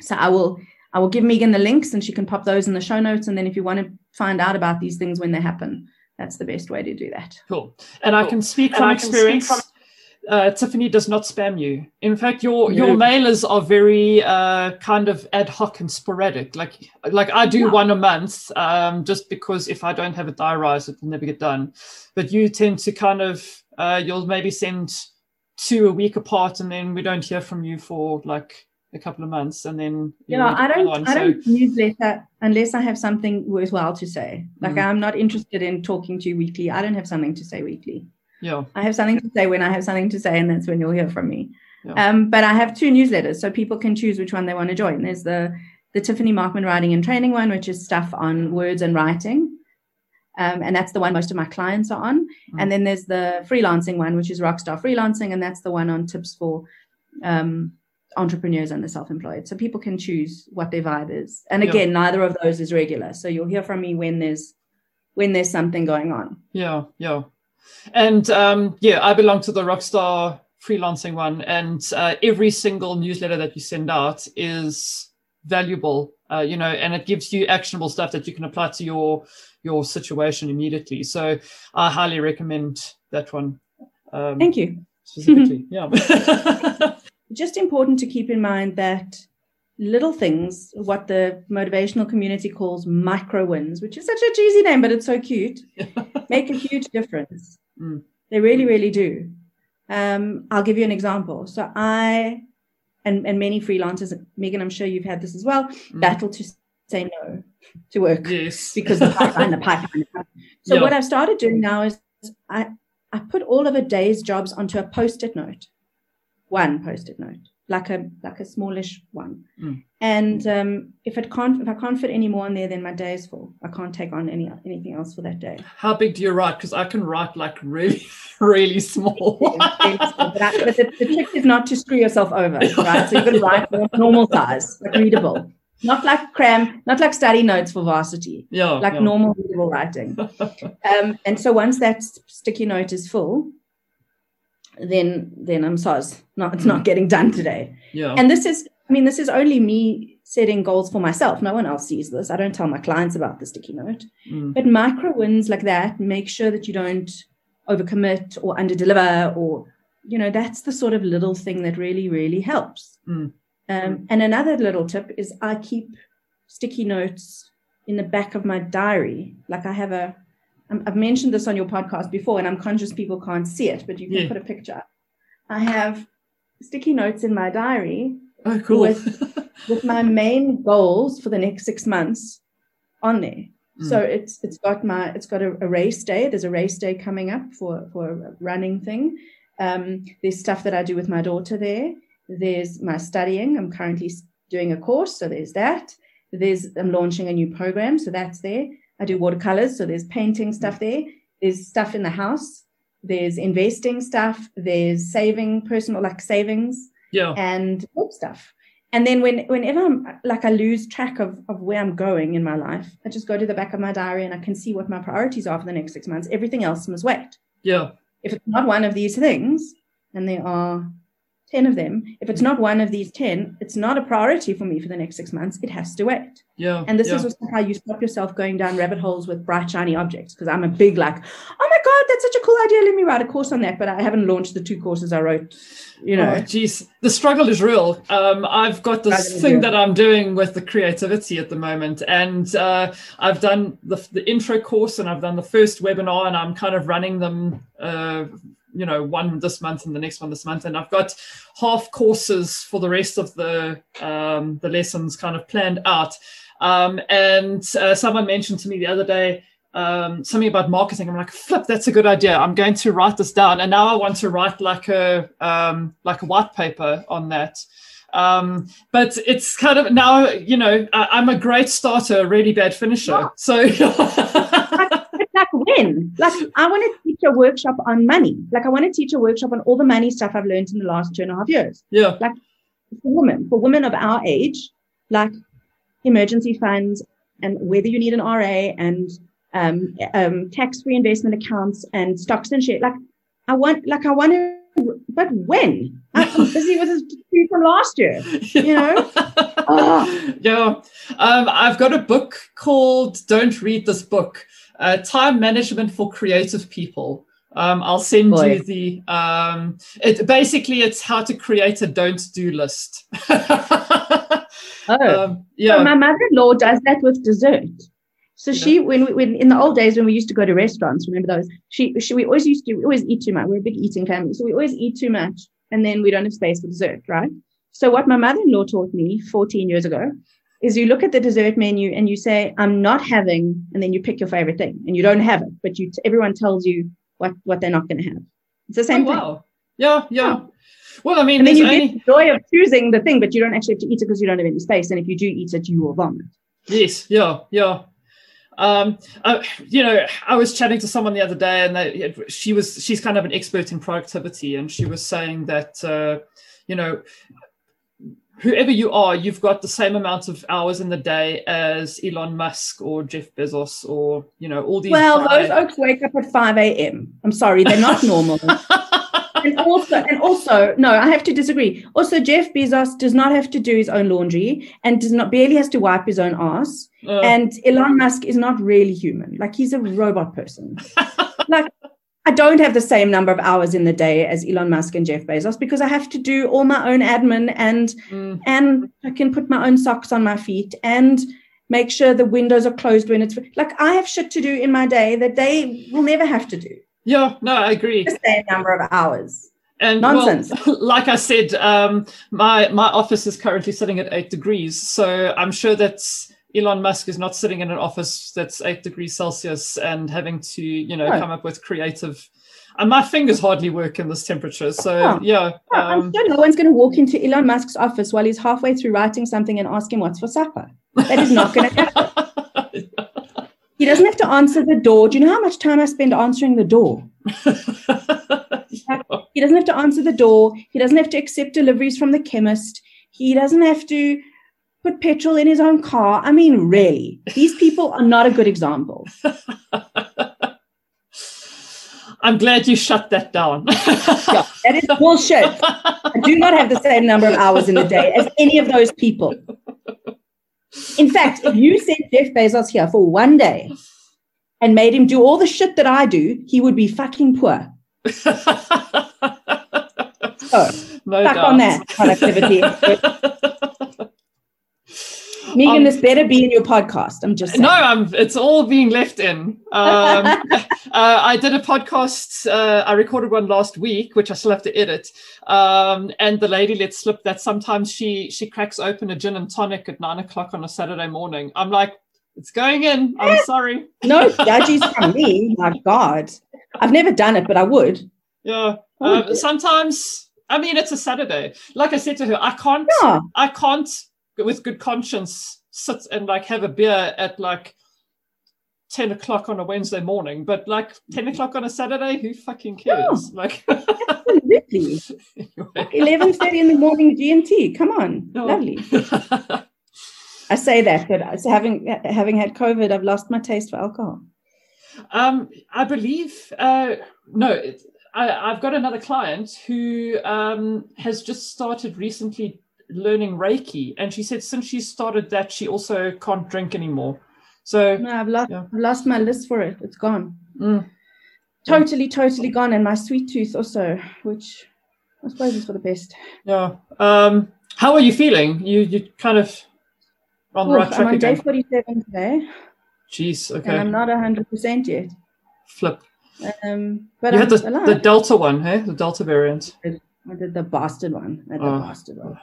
So I will I will give Megan the links and she can pop those in the show notes. And then if you want to find out about these things when they happen, that's the best way to do that. Cool. And cool. I can speak from experience. Speak from- uh, Tiffany does not spam you. In fact, your your mailers are very uh, kind of ad hoc and sporadic. Like like I do yeah. one a month, um, just because if I don't have it diarized, it will never get done. But you tend to kind of uh, you'll maybe send two a week apart, and then we don't hear from you for like a couple of months, and then yeah, I don't on, I so. don't newsletter unless I have something worthwhile to say. Like mm. I'm not interested in talking to you weekly. I don't have something to say weekly. Yeah, I have something to say when I have something to say, and that's when you'll hear from me. Yeah. Um, but I have two newsletters, so people can choose which one they want to join. There's the the Tiffany Markman Writing and Training one, which is stuff on words and writing. Um, and that's the one most of my clients are on. Mm-hmm. And then there's the freelancing one, which is Rockstar Freelancing, and that's the one on tips for um, entrepreneurs and the self-employed. So people can choose what their vibe is. And again, yeah. neither of those is regular. So you'll hear from me when there's when there's something going on. Yeah, yeah. And um, yeah, I belong to the Rockstar freelancing one, and uh, every single newsletter that you send out is valuable. Uh, you know, and it gives you actionable stuff that you can apply to your your situation immediately. So I highly recommend that one. Um, Thank you. Specifically, yeah. Just important to keep in mind that little things, what the motivational community calls micro wins, which is such a cheesy name, but it's so cute, make a huge difference. Mm. They really, really do. Um, I'll give you an example. So I and, and many freelancers, Megan, I'm sure you've had this as well, mm. battle to say no to work yes. because the pipeline, the pipeline. So yeah. what I've started doing now is I I put all of a day's jobs onto a post-it note, one post-it note, like a like a smallish one. Mm. And um, if it can't if I can't fit any more in there, then my day is full. I can't take on any anything else for that day. How big do you write? Because I can write like really really small. but, I, but the, the, trick is not to screw yourself over, right? So you can write normal size, like readable. Not like cram, not like study notes for varsity. Yeah. Like yeah. normal readable writing. um, and so once that sticky note is full, then then I'm sorry, not it's not mm. getting done today. Yeah. And this is, I mean, this is only me setting goals for myself. No one else sees this. I don't tell my clients about the sticky note. Mm. But micro wins like that make sure that you don't overcommit or underdeliver or you know that's the sort of little thing that really really helps. Mm. Um, and another little tip is I keep sticky notes in the back of my diary. Like I have a I've mentioned this on your podcast before, and I'm conscious people can't see it, but you can yeah. put a picture. I have sticky notes in my diary oh, cool. with, with my main goals for the next six months on there. Mm. So it's it's got my it's got a, a, race day. There's a race day coming up for for a running thing. Um, there's stuff that I do with my daughter there. There's my studying. I'm currently doing a course, so there's that. There's I'm launching a new program, so that's there. I do watercolors, so there's painting stuff mm. there. There's stuff in the house. There's investing stuff. There's saving personal like savings. Yeah. And stuff. And then when whenever I'm like I lose track of, of where I'm going in my life, I just go to the back of my diary and I can see what my priorities are for the next six months. Everything else must wait. Yeah. If it's not one of these things, and there are 10 of them. If it's not one of these 10, it's not a priority for me for the next six months. It has to wait. Yeah. And this yeah. is also how you stop yourself going down rabbit holes with bright, shiny objects. Because I'm a big, like, oh my God, that's such a cool idea. Let me write a course on that. But I haven't launched the two courses I wrote, you know. Oh, geez. The struggle is real. Um, I've got this thing that I'm doing with the creativity at the moment. And uh, I've done the, the intro course and I've done the first webinar and I'm kind of running them. Uh, you know one this month and the next one this month. And i've got half courses for the rest of the um, the lessons kind of planned out. Um, and uh, someone mentioned to me the other day um, something about marketing. I'm like flip that's a good idea. I'm going to write this down. And now i want to write like a um, like a white paper on that. Um, but it's kind of now you know I, am a great starter a really bad finisher. Yeah. so when? Like I want to teach a workshop on money. Like I want to teach a workshop on all the money stuff I've learned in the last two and a half years. Yeah. Like for women, for women of our age, like emergency funds and whether you need an RA and um, um, tax-free investment accounts and stocks and shit. Like I want, like I want to, but when? I'm busy with this from last year, you know? oh. Yeah. Um, I've got a book called Don't Read This Book uh, time management for creative people. Um, I'll send Boy. you the. Um, it basically it's how to create a don't do list. oh, um, yeah. So my mother-in-law does that with dessert. So yeah. she, when, we, when in the old days when we used to go to restaurants, remember those? She, she, we always used to we always eat too much. We're a big eating family, so we always eat too much, and then we don't have space for dessert, right? So what my mother-in-law taught me 14 years ago is you look at the dessert menu and you say, I'm not having, and then you pick your favorite thing and you don't have it, but you everyone tells you what, what they're not going to have. It's the same oh, wow. thing. Yeah, yeah. Well, I mean, and then you only... get the joy of choosing the thing, but you don't actually have to eat it because you don't have any space. And if you do eat it, you will vomit. Yes, yeah, yeah. Um, uh, you know, I was chatting to someone the other day, and they, she was she's kind of an expert in productivity, and she was saying that uh, you know whoever you are, you've got the same amount of hours in the day as Elon Musk or Jeff Bezos or you know all these. Well, those okes wake up at five a.m. I'm sorry, they're not normal. and also, and also, no, I have to disagree. Also, Jeff Bezos does not have to do his own laundry and does not barely has to wipe his own ass. Uh, and Elon Musk is not really human; like he's a robot person. like I don't have the same number of hours in the day as Elon Musk and Jeff Bezos because I have to do all my own admin and mm. and I can put my own socks on my feet and make sure the windows are closed when it's like I have shit to do in my day that they will never have to do. Yeah, no, I agree. The same number of hours. And nonsense. Well, like I said, um, my my office is currently sitting at eight degrees, so I'm sure that's Elon Musk is not sitting in an office that's eight degrees Celsius and having to, you know, come up with creative And my fingers hardly work in this temperature. So, oh. yeah. I'm um, sure no one's going to walk into Elon Musk's office while he's halfway through writing something and ask him what's for supper. That is not going to happen. he doesn't have to answer the door. Do you know how much time I spend answering the door? he doesn't have to answer the door. He doesn't have to accept deliveries from the chemist. He doesn't have to put petrol in his own car. I mean, really, these people are not a good example. I'm glad you shut that down. yeah, that is bullshit. I do not have the same number of hours in the day as any of those people. In fact, if you sent Jeff Bezos here for one day and made him do all the shit that I do, he would be fucking poor. so, no back doubt. on that productivity. Megan, um, this better be in your podcast. I'm just saying. no. I'm. It's all being left in. Um, uh, I did a podcast. Uh, I recorded one last week, which I still have to edit. Um, and the lady let slip that sometimes she she cracks open a gin and tonic at nine o'clock on a Saturday morning. I'm like, it's going in. I'm sorry. no judges from me. My God, I've never done it, but I would. Yeah. Um, sometimes. I mean, it's a Saturday. Like I said to her, I can't. Yeah. I can't with good conscience sit and like have a beer at like 10 o'clock on a Wednesday morning, but like 10 o'clock on a Saturday, who fucking cares? like absolutely. anyway. 11.30 in the morning GMT. Come on. Oh. Lovely. I say that, but having having had COVID, I've lost my taste for alcohol. Um, I believe uh, no, I, have got another client who um, has just started recently learning Reiki, and she said since she started that, she also can't drink anymore. So no, I've lost, yeah. I've lost my list for it. It's gone. Mm. Totally, totally gone, and my sweet tooth also, which I suppose is for the best. Yeah. Um, how are you feeling? You you kind of on the right track I'm on again. day forty-seven today. Jeez. Okay. And I'm not hundred percent yet. Flip. Um, but you I'm had the, the Delta one, hey? The Delta variant. I did the bastard one. I, did oh. bastard one.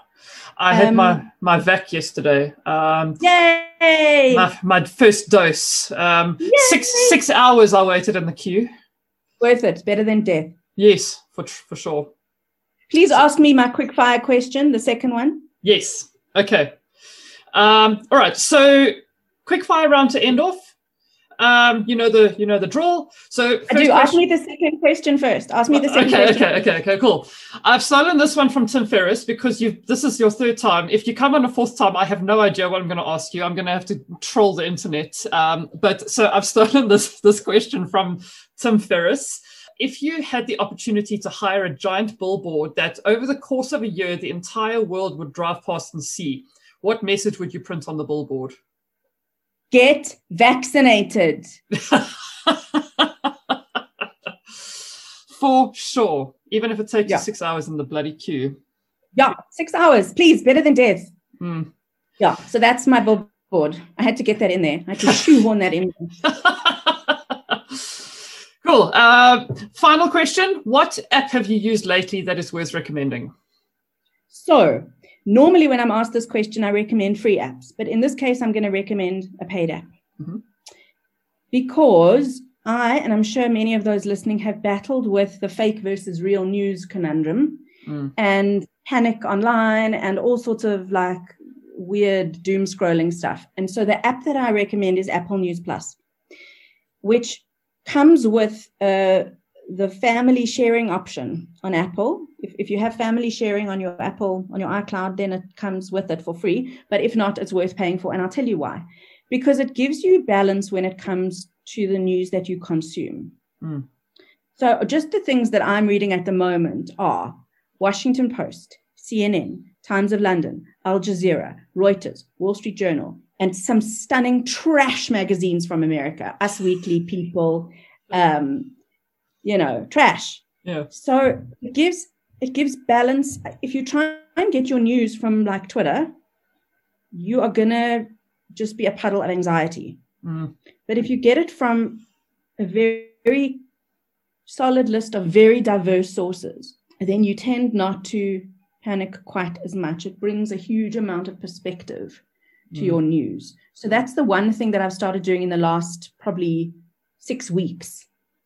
I had um, my my vac yesterday. Um, yay! My, my first dose. Um, six six hours I waited in the queue. Worth it. Better than death. Yes, for for sure. Please ask me my quick fire question. The second one. Yes. Okay. Um, all right. So quick fire round to end off. Um, you know the you know the drill. So I do. Ask me the second question first. Ask me the second okay, question. Okay, okay, okay, cool. I've stolen this one from Tim Ferriss because you this is your third time. If you come on a fourth time, I have no idea what I'm going to ask you. I'm going to have to troll the internet. Um, but so I've stolen this this question from Tim Ferriss. If you had the opportunity to hire a giant billboard that over the course of a year the entire world would drive past and see, what message would you print on the billboard? Get vaccinated. For sure. Even if it takes yeah. six hours in the bloody queue. Yeah, six hours, please, better than death. Mm. Yeah, so that's my billboard. I had to get that in there. I had to shoehorn that in. cool. Uh, final question What app have you used lately that is worth recommending? So, Normally, when I'm asked this question, I recommend free apps, but in this case, I'm going to recommend a paid app mm-hmm. because I, and I'm sure many of those listening, have battled with the fake versus real news conundrum mm. and panic online and all sorts of like weird doom scrolling stuff. And so the app that I recommend is Apple News Plus, which comes with uh, the family sharing option on Apple. If, if you have family sharing on your Apple, on your iCloud, then it comes with it for free. But if not, it's worth paying for. And I'll tell you why. Because it gives you balance when it comes to the news that you consume. Mm. So just the things that I'm reading at the moment are Washington Post, CNN, Times of London, Al Jazeera, Reuters, Wall Street Journal, and some stunning trash magazines from America, Us Weekly, People, um, you know, trash. Yeah. So it gives it gives balance. If you try and get your news from like Twitter, you are gonna just be a puddle of anxiety. Mm. But if you get it from a very, very solid list of very diverse sources, then you tend not to panic quite as much. It brings a huge amount of perspective to mm. your news. So that's the one thing that I've started doing in the last probably six weeks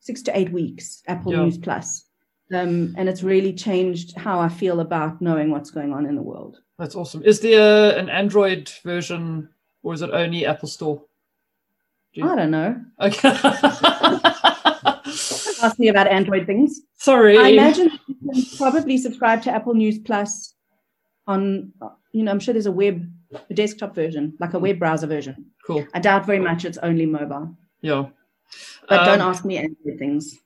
six to eight weeks. Apple yeah. News Plus. Um, and it's really changed how I feel about knowing what's going on in the world. That's awesome. Is there an Android version or is it only Apple Store? Do I don't know. Okay. Ask me about Android things. Sorry. I imagine you can probably subscribe to Apple News Plus on, you know, I'm sure there's a web, a desktop version, like a web browser version. Cool. I doubt very much it's only mobile. Yeah. But um, don't ask me Android things.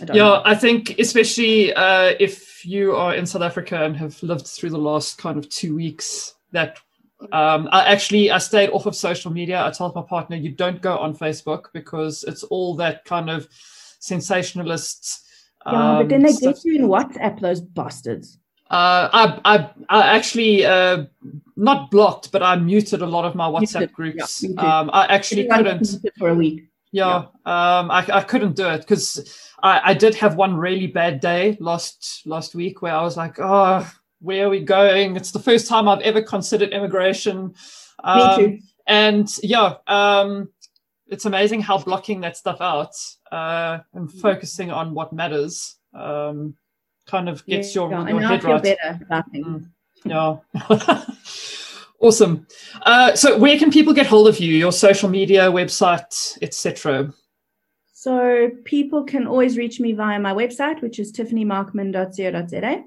I yeah, know. I think especially uh, if you are in South Africa and have lived through the last kind of two weeks, that um, I actually I stayed off of social media. I told my partner, you don't go on Facebook because it's all that kind of sensationalist. Yeah, but then they um, get you in WhatsApp, those bastards. Uh, I, I, I actually uh, not blocked, but I muted a lot of my WhatsApp muted. groups. Yeah, um, I actually couldn't for a week. Yeah, yeah. Um, I, I couldn't do it because I, I did have one really bad day last last week where I was like, oh, where are we going? It's the first time I've ever considered immigration. Um, Me too. And yeah, um, it's amazing how blocking that stuff out uh, and focusing on what matters um, kind of gets yeah, your, your head right. Better. Mm, yeah. awesome. Uh, so, where can people get hold of you? Your social media, website, etc. So, people can always reach me via my website, which is tiffanymarkman.co.za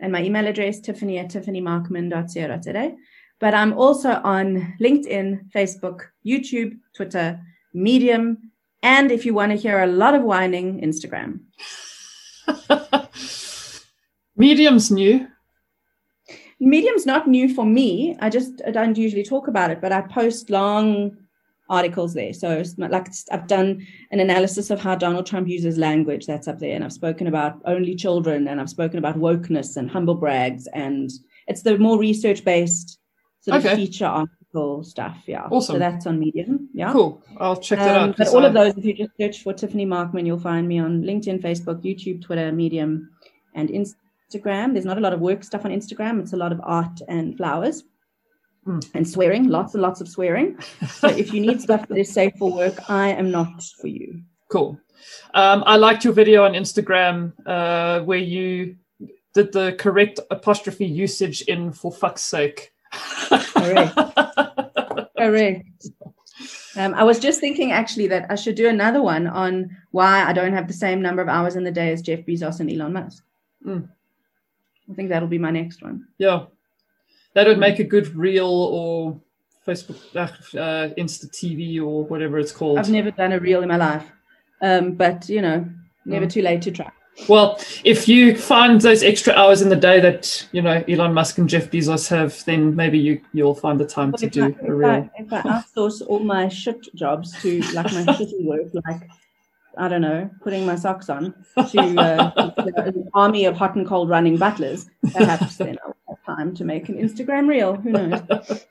and my email address, tiffany at tiffanymarkman.co.za. But I'm also on LinkedIn, Facebook, YouTube, Twitter, Medium, and if you want to hear a lot of whining, Instagram. Medium's new. Medium's not new for me. I just I don't usually talk about it, but I post long articles there. So like I've done an analysis of how Donald Trump uses language. That's up there, and I've spoken about only children, and I've spoken about wokeness and humble brags, and it's the more research based sort okay. of feature article stuff. Yeah, awesome. So that's on Medium. Yeah, cool. I'll check that um, out. But all I... of those, if you just search for Tiffany Markman, you'll find me on LinkedIn, Facebook, YouTube, Twitter, Medium, and Instagram. There's not a lot of work stuff on Instagram. It's a lot of art and flowers. Mm. and swearing, lots and lots of swearing. So if you need stuff that is safe for work, I am not for you. Cool. Um, I liked your video on Instagram uh, where you did the correct apostrophe usage in for fuck's sake. Correct. correct. Um, I was just thinking actually that I should do another one on why I don't have the same number of hours in the day as Jeff Bezos and Elon Musk. Mm. I think that'll be my next one. Yeah, that would make a good reel or Facebook, uh, Insta TV or whatever it's called. I've never done a reel in my life, um, but you know, never mm. too late to try. Well, if you find those extra hours in the day that you know Elon Musk and Jeff Bezos have, then maybe you you'll find the time to do I, a reel. I, if I outsource all my shit jobs to like my shitty work, like I don't know, putting my socks on to, uh, an army of hot and cold running butlers, perhaps then I'll have time to make an Instagram reel. Who knows?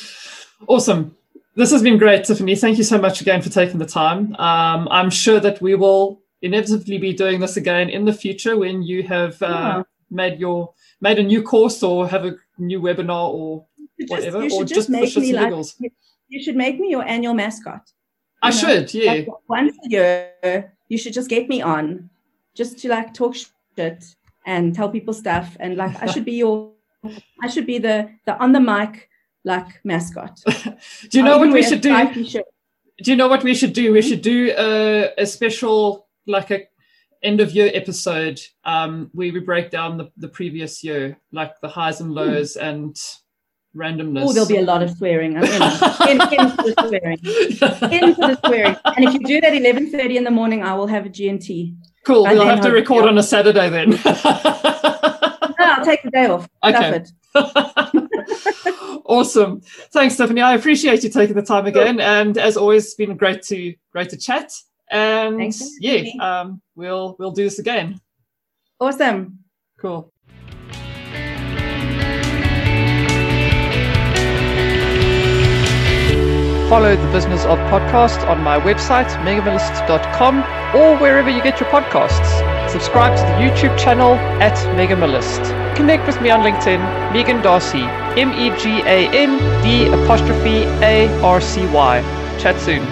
awesome. This has been great, Tiffany. Thank you so much again for taking the time. Um, I'm sure that we will inevitably be doing this again in the future when you have uh, yeah. made your made a new course or have a new webinar or just, whatever, or just, just make me like, you should make me your annual mascot. I know? should, yeah. Like once a year, you should just get me on, just to like talk shit and tell people stuff, and like I should be your, I should be the the on the mic like mascot. do you know what we should do? Do you know what we should do? We should do a, a special like a end of year episode um, where we break down the, the previous year, like the highs and lows mm. and randomness. Oh, there'll be a lot of swearing. I'm in. in, into the swearing. Into the swearing. And if you do that 11.30 in the morning, I will have a G&T. Cool. we'll have to record on a Saturday then. no, I'll take the day off. Okay. awesome. Thanks, Tiffany. I appreciate you taking the time again. And as always, it's been great to great to chat. And Thanks yeah, um, we'll we'll do this again. Awesome. Cool. Follow the Business of Podcast on my website, megamillist.com, or wherever you get your podcasts. Subscribe to the YouTube channel at Megamillist. Connect with me on LinkedIn, Megan Darcy, M E G A N D apostrophe A R C Y. Chat soon.